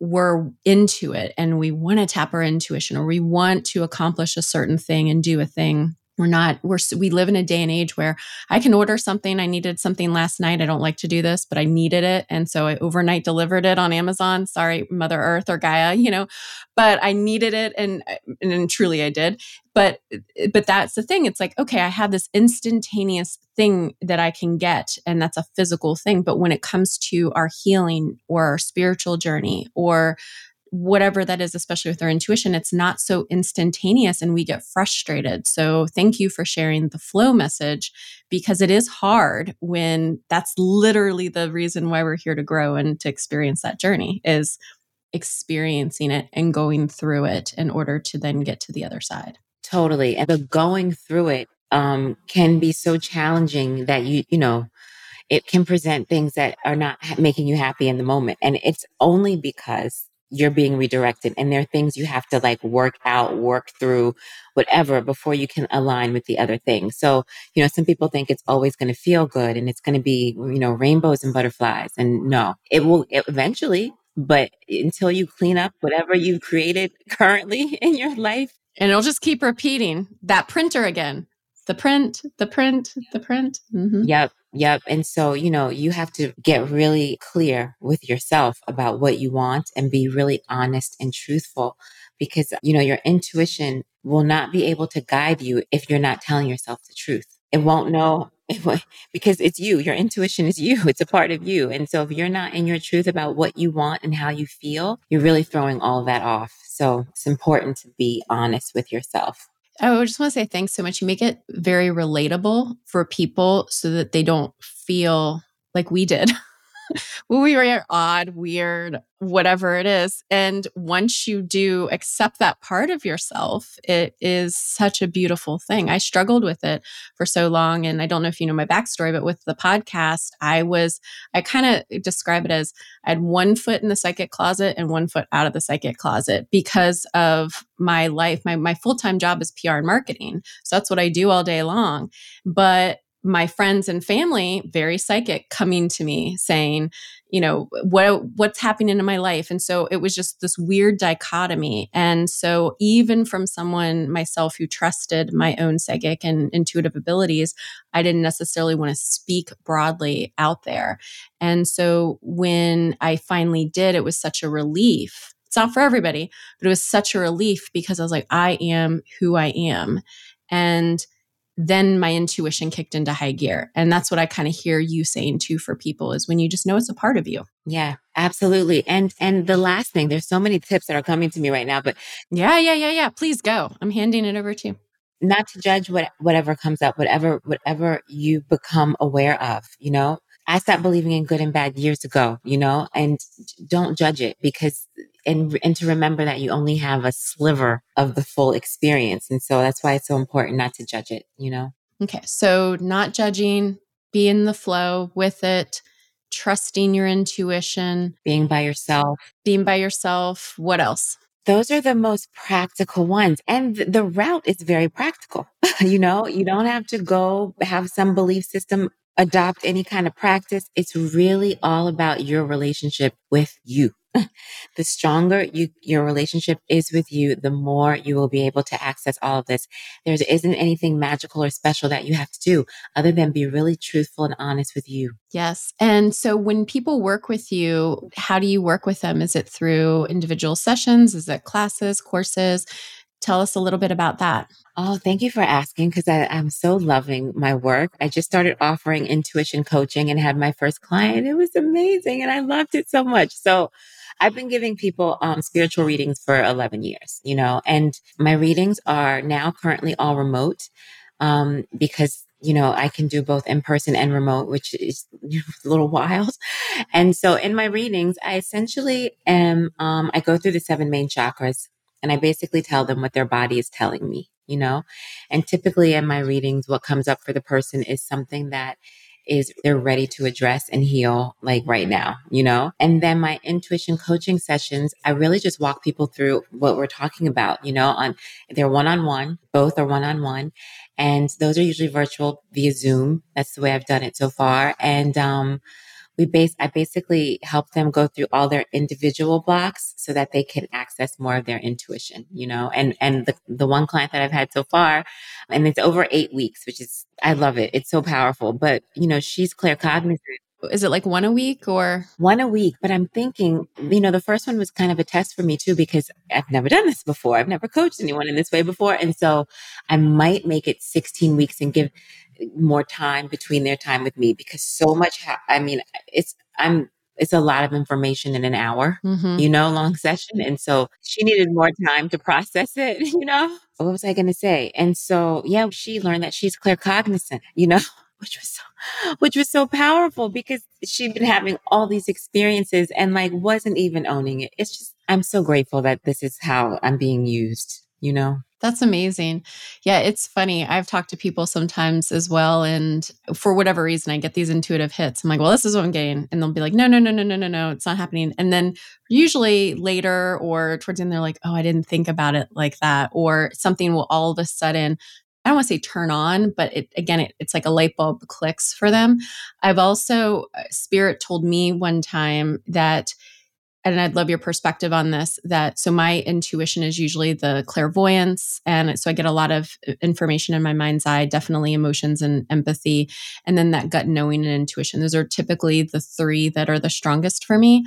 we're into it and we want to tap our intuition or we want to accomplish a certain thing and do a thing we're not we're we live in a day and age where i can order something i needed something last night i don't like to do this but i needed it and so i overnight delivered it on amazon sorry mother earth or gaia you know but i needed it and uh, and truly i did but uh, but that's the thing it's like okay i have this instantaneous thing that i can get and that's a physical thing but when it comes to our healing or our spiritual journey or whatever that is, especially with our intuition, it's not so instantaneous and we get frustrated. So, thank you for sharing the flow message because it is hard when that's literally the reason why we're here to grow and to experience that journey is experiencing it and going through it in order to then get to the other side. Totally. And the going through it um, can be so challenging that you, you know, it can present things that are not making you happy in the moment. And it's only because you're being redirected and there are things you have to like work out, work through, whatever before you can align with the other thing. So, you know, some people think it's always going to feel good and it's going to be, you know, rainbows and butterflies. And no, it will it eventually, but until you clean up whatever you've created [laughs] currently in your life. And it'll just keep repeating that printer again. The print, the print, the print. Mm-hmm. Yep. Yep. And so, you know, you have to get really clear with yourself about what you want and be really honest and truthful because, you know, your intuition will not be able to guide you if you're not telling yourself the truth. It won't know [laughs] it, because it's you. Your intuition is you. It's a part of you. And so if you're not in your truth about what you want and how you feel, you're really throwing all that off. So it's important to be honest with yourself. Oh, I just want to say thanks so much. You make it very relatable for people so that they don't feel like we did. [laughs] we were odd, weird, whatever it is. And once you do accept that part of yourself, it is such a beautiful thing. I struggled with it for so long. And I don't know if you know my backstory, but with the podcast, I was, I kind of eh, describe it as I had one foot in the psychic closet and one foot out of the psychic closet because of my life. My, my full time job is PR and marketing. So that's what I do all day long. But my friends and family very psychic coming to me saying you know what what's happening in my life? And so it was just this weird dichotomy. And so even from someone myself who trusted my own psychic and intuitive abilities i didn't necessarily want to speak broadly out there. And so when i finally did it was such a relief. It's not for everybody but it was such a relief because i was like i am who i am. And then my intuition kicked into high gear. And that's what I kind of hear you saying too for people is when you just know it's a part of you. Yeah, absolutely. And and the last thing, there's so many tips that are coming to me right now, but Yeah, yeah, yeah, yeah. Please go. I'm handing it over to you. Not to judge what whatever comes up, whatever whatever you become aware of, you know. I stopped believing in good and bad years ago, you know, and don't judge it because and and to remember that you only have a sliver of the full experience. And so that's why it's so important not to judge it you know? Okay so not judging be in the flow with it trusting your intuition. Being by yourself. Being by yourself what else? Those are the most practical ones. And the route is very practical [laughs] you know? You don't have to go have some belief system adopt any kind of practice. It's really all about your relationship with you [laughs] the stronger you, your relationship is with you, the more you will be able to access all of this. There isn't anything magical or special that you have to do other than be really truthful and honest with you. Yes. And so when people work with you, how do you work with them? Is it through individual sessions? Is it classes, courses? Tell us a little bit about that. Oh, thank you for asking because I'm so loving my work. I just started offering intuition coaching and had my first client. It was amazing and I loved it so much. So I've been giving people um, spiritual readings for 11 years, you know, and my readings are now currently all remote um, because you know, I can do both in person and remote, which is [laughs] a little wild. And so in my readings, I essentially am, um, I go through the seven main chakras and I basically tell them what their body is telling me, you know, and typically in my readings, what comes up for the person is something that is they're ready to address and heal like right now, you know? And then my intuition coaching sessions, I really just walk people through what we're talking about, you know, on they're one on one, both are one on one. And those are usually virtual via Zoom. That's the way I've done it so far. And, um, we base I basically help them go through all their individual blocks so that they can access more of their intuition, you know. And and the the one client that I've had so far, and it's over eight weeks, which is I love it. It's so powerful. But you know, she's claircognizant. Is it like one a week or one a week? But I'm thinking, you know, the first one was kind of a test for me too, because I've never done this before. I've never coached anyone in this way before. And so I might make it 16 weeks and give more time between their time with me because so much, ha- I mean, it's, I'm, it's a lot of information in an hour, mm-hmm. you know, long session. And so she needed more time to process it, [laughs] you know? What was I going to say? And so, yeah, she learned that she's claircognizant, you know? [laughs] which was so, which was so powerful because she'd been having all these experiences and like wasn't even owning it. It's just, I'm so grateful that this is how I'm being used, you know? That's amazing. Yeah, it's funny. I've talked to people sometimes as well. And for whatever reason, I get these intuitive hits. I'm like, well, this is what I'm getting. And they'll be like, no, no, no, no, no, no, no, it's not happening. And then usually later or towards the end, they're like, oh, I didn't think about it like that. Or something will all of a sudden I don't want to say turn on, but it again, it, it's like a light bulb clicks for them. I've also, uh, Spirit told me one time that and I'd love your perspective on this that so my intuition is usually the clairvoyance and so I get a lot of uh, information in my mind's eye definitely emotions and empathy and then that gut knowing and intuition those are typically the three that are the strongest for me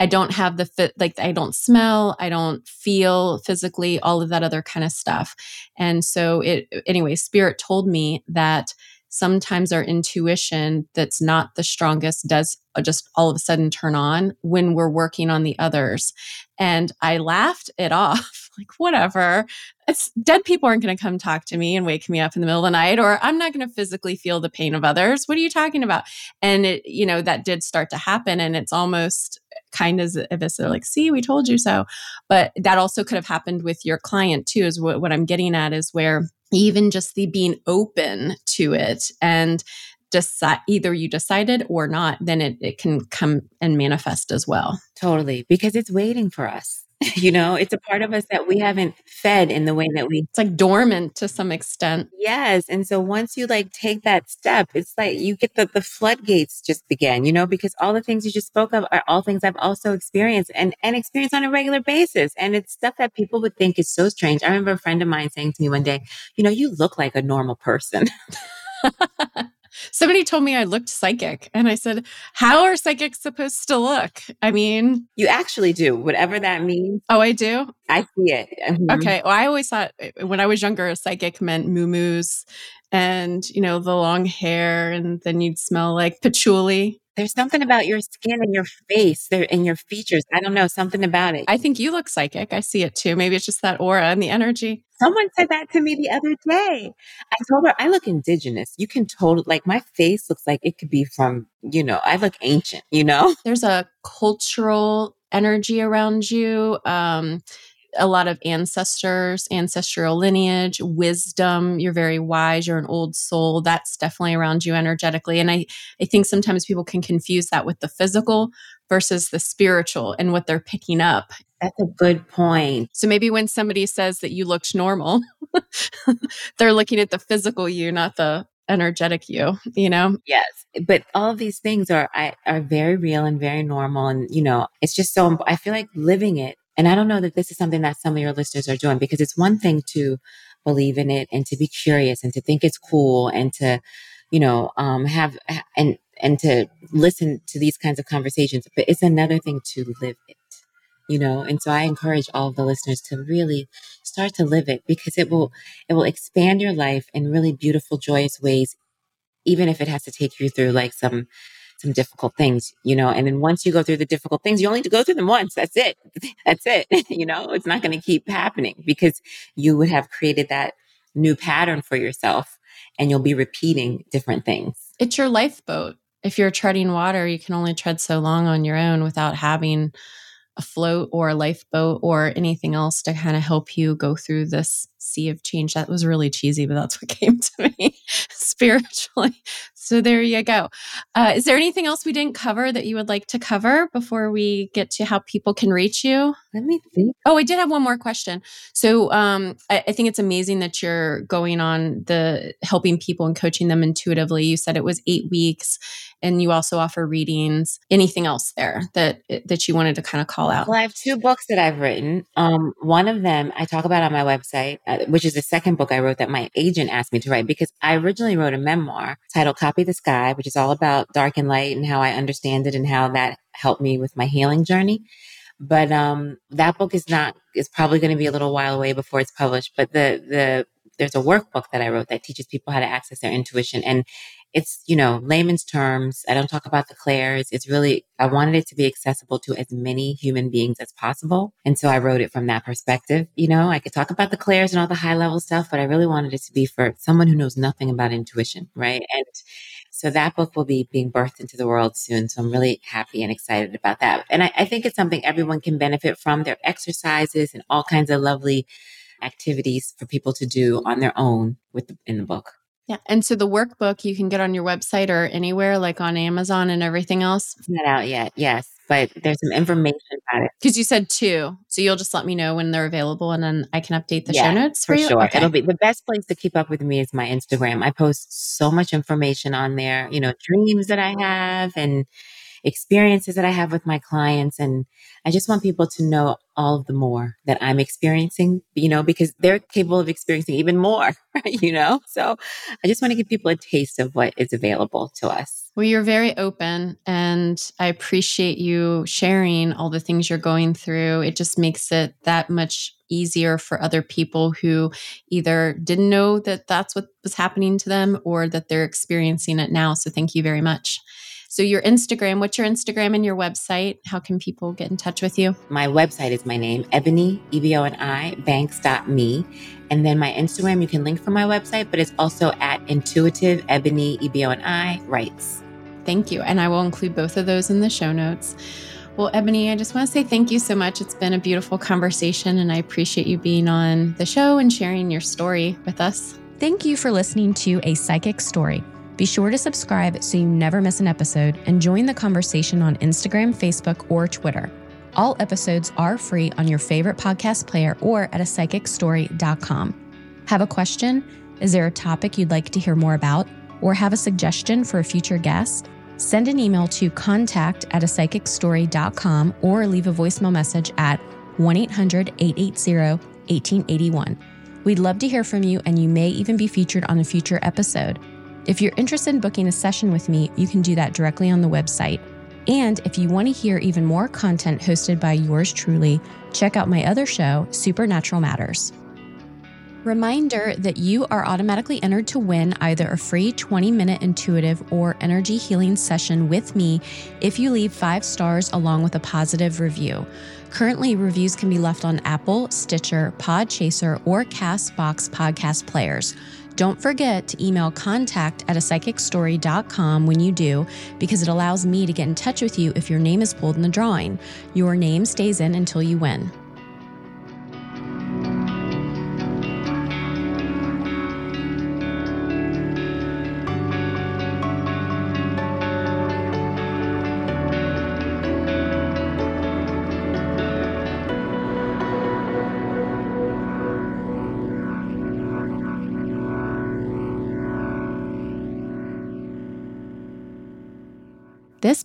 I don't have the fit like I don't smell, I don't feel physically all of that other kind of stuff. And so it anyway spirit told me that sometimes our intuition that's not the strongest does uh, just all of a sudden turn on when we're working on the others. And I laughed it [laughs] off, like, whatever. It's dead people aren't going to come talk to me and wake me up in the middle of the night, or I'm not going to physically feel the pain of others. What are you talking about? And it, you know, that did start to happen. And it's almost kind of it's like, see, we told you so. But that also could have happened with your client too, is what, what I'm getting at is where even just the being open to it and decide either you decided or not, then it, it can come and manifest as well. Totally. Because it's waiting for us. [laughs] you know, it's a part of us that we haven't fed in the way that we It's like dormant to some extent. Yes. And so once you like take that step, it's like you get the the floodgates just begin, you know, because all the things you just spoke of are all things I've also experienced and and experience on a regular basis. And it's stuff that people would think is so strange. I remember a friend of mine saying to me one day, you know, you look like a normal person. [laughs] Somebody told me I looked psychic. And I said, How are psychics supposed to look? I mean, you actually do, whatever that means. Oh, I do? I see it. Mm-hmm. Okay. Well, I always thought eh, when I was younger, a psychic meant moo and, you know, the long hair, and then you'd smell like patchouli. There's something about your skin and your face there and your features. I don't know, something about it. I think you look psychic. I see it too. Maybe it's just that aura and the energy. Someone said that to me the other day. I told her I look indigenous. You can totally like my face looks like it could be from, you know, I look ancient, you know? There's a cultural energy around you. Um, a lot of ancestors, ancestral lineage, wisdom. You're very wise. You're an old soul. That's definitely around you energetically. And I, I think sometimes people can confuse that with the physical versus the spiritual and what they're picking up. That's a good point. So maybe when somebody says that you looked normal, [laughs] they're looking at the physical you, not the energetic you, you know? Yes. But all of these things are I, are very real and very normal. And, you know, it's just so, I feel like living it and I don't know that this is something that some of your listeners are doing because it's one thing to believe in it and to be curious and to think it's cool and to, you know, um, have and and to listen to these kinds of conversations. But it's another thing to live it, you know. And so I encourage all of the listeners to really start to live it because it will it will expand your life in really beautiful, joyous ways, even if it has to take you through like some some difficult things, you know, and then once you go through the difficult things, you only to go through them once. That's it. [laughs] That's it. [laughs] you know, it's not going to keep happening because you would have created that new pattern for yourself and you'll be repeating different things. It's your lifeboat. If you're treading water, you can only tread so long on your own without having a float or a lifeboat or anything else to kind of help you go through this sea of change. That was really cheesy, but that's what [laughs] came to me [laughs] spiritually. So there you go. Uh, is there anything else we didn't cover that you would like to cover before we get to how people can reach you? Let me think. Oh, I did have one more question. So um, I, I think it's amazing that you're going on the helping people and coaching them intuitively. You said it was eight weeks, and you also offer readings. Anything else there that that you wanted to kind of call out? Well, I have two books that I've written. Um, one of them I talk about on my website, which is the second book I wrote that my agent asked me to write because I originally wrote a memoir titled Copy the Sky, which is all about dark and light and how I understand it and how that helped me with my healing journey. But um, that book is not is probably going to be a little while away before it's published. But the the there's a workbook that I wrote that teaches people how to access their intuition. And it's, you know, layman's terms. I don't talk about the clairs. It's really, I wanted it to be accessible to as many human beings as possible. And so I wrote it from that perspective. You know, I could talk about the clairs and all the high level stuff, but I really wanted it to be for someone who knows nothing about intuition, right? And so that book will be being birthed into the world soon. So I'm really happy and excited about that. And I, I think it's something everyone can benefit from. Their exercises and all kinds of lovely activities for people to do on their own with the, in the book. Yeah. And so the workbook you can get on your website or anywhere, like on Amazon and everything else? It's not out yet. Yes. But there's some information about it. Because you said two. So you'll just let me know when they're available and then I can update the yeah, show notes for, for you? sure. Okay. It'll be the best place to keep up with me is my Instagram. I post so much information on there, you know, dreams that I have and experiences that I have with my clients. And I just want people to know all of the more that I'm experiencing, you know, because they're capable of experiencing even more, [laughs] right? you know? So I just want to give people a taste of what is available to us. Well, you're very open, and I appreciate you sharing all the things you're going through. It just makes it that much easier for other people who either didn't know that that's what was happening to them or that they're experiencing it now. So, thank you very much. So, your Instagram, what's your Instagram and your website? How can people get in touch with you? My website is my name, Eboni, E B O N I, banks.me. And then my Instagram, you can link from my website, but it's also at intuitive eboni, E B O N I, writes. Thank you. And I will include both of those in the show notes. Well, Eboni, I just want to say thank you so much. It's been a beautiful conversation, and I appreciate you being on the show and sharing your story with us. Thank you for listening to A Psychic's Story. Be sure to subscribe so you never miss an episode and join the conversation on Instagram, Facebook, or Twitter. All episodes are free on your favorite podcast player or at a psychicstory.com. Have a question? Is there a topic you'd like to hear more about? Or have a suggestion for a future guest? Send an email to contact at a psychicstory.com or leave a voicemail message at 1 800 880 1881. We'd love to hear from you, and you may even be featured on a future episode. If you're interested in booking a session with me, you can do that directly on the website. And if you want to hear even more content hosted by yours truly, check out my other show, Supernatural Matters. Reminder that you are automatically entered to win either a free 20 minute intuitive or energy healing session with me if you leave five stars along with a positive review. Currently, reviews can be left on Apple, Stitcher, Podchaser, or Castbox podcast players. Don't forget to email contact at a psychicstory.com when you do, because it allows me to get in touch with you if your name is pulled in the drawing. Your name stays in until you win.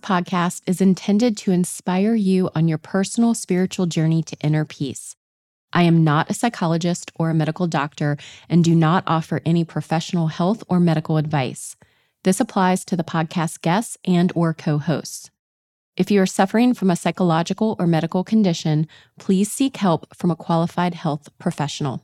Podcast is intended to inspire you on your personal spiritual journey to inner peace. I am not a psychologist or a medical doctor and do not offer any professional health or medical advice. This applies to the podcast guests and or co-hosts. If you are suffering from a psychological or medical condition, please seek help from a qualified health professional.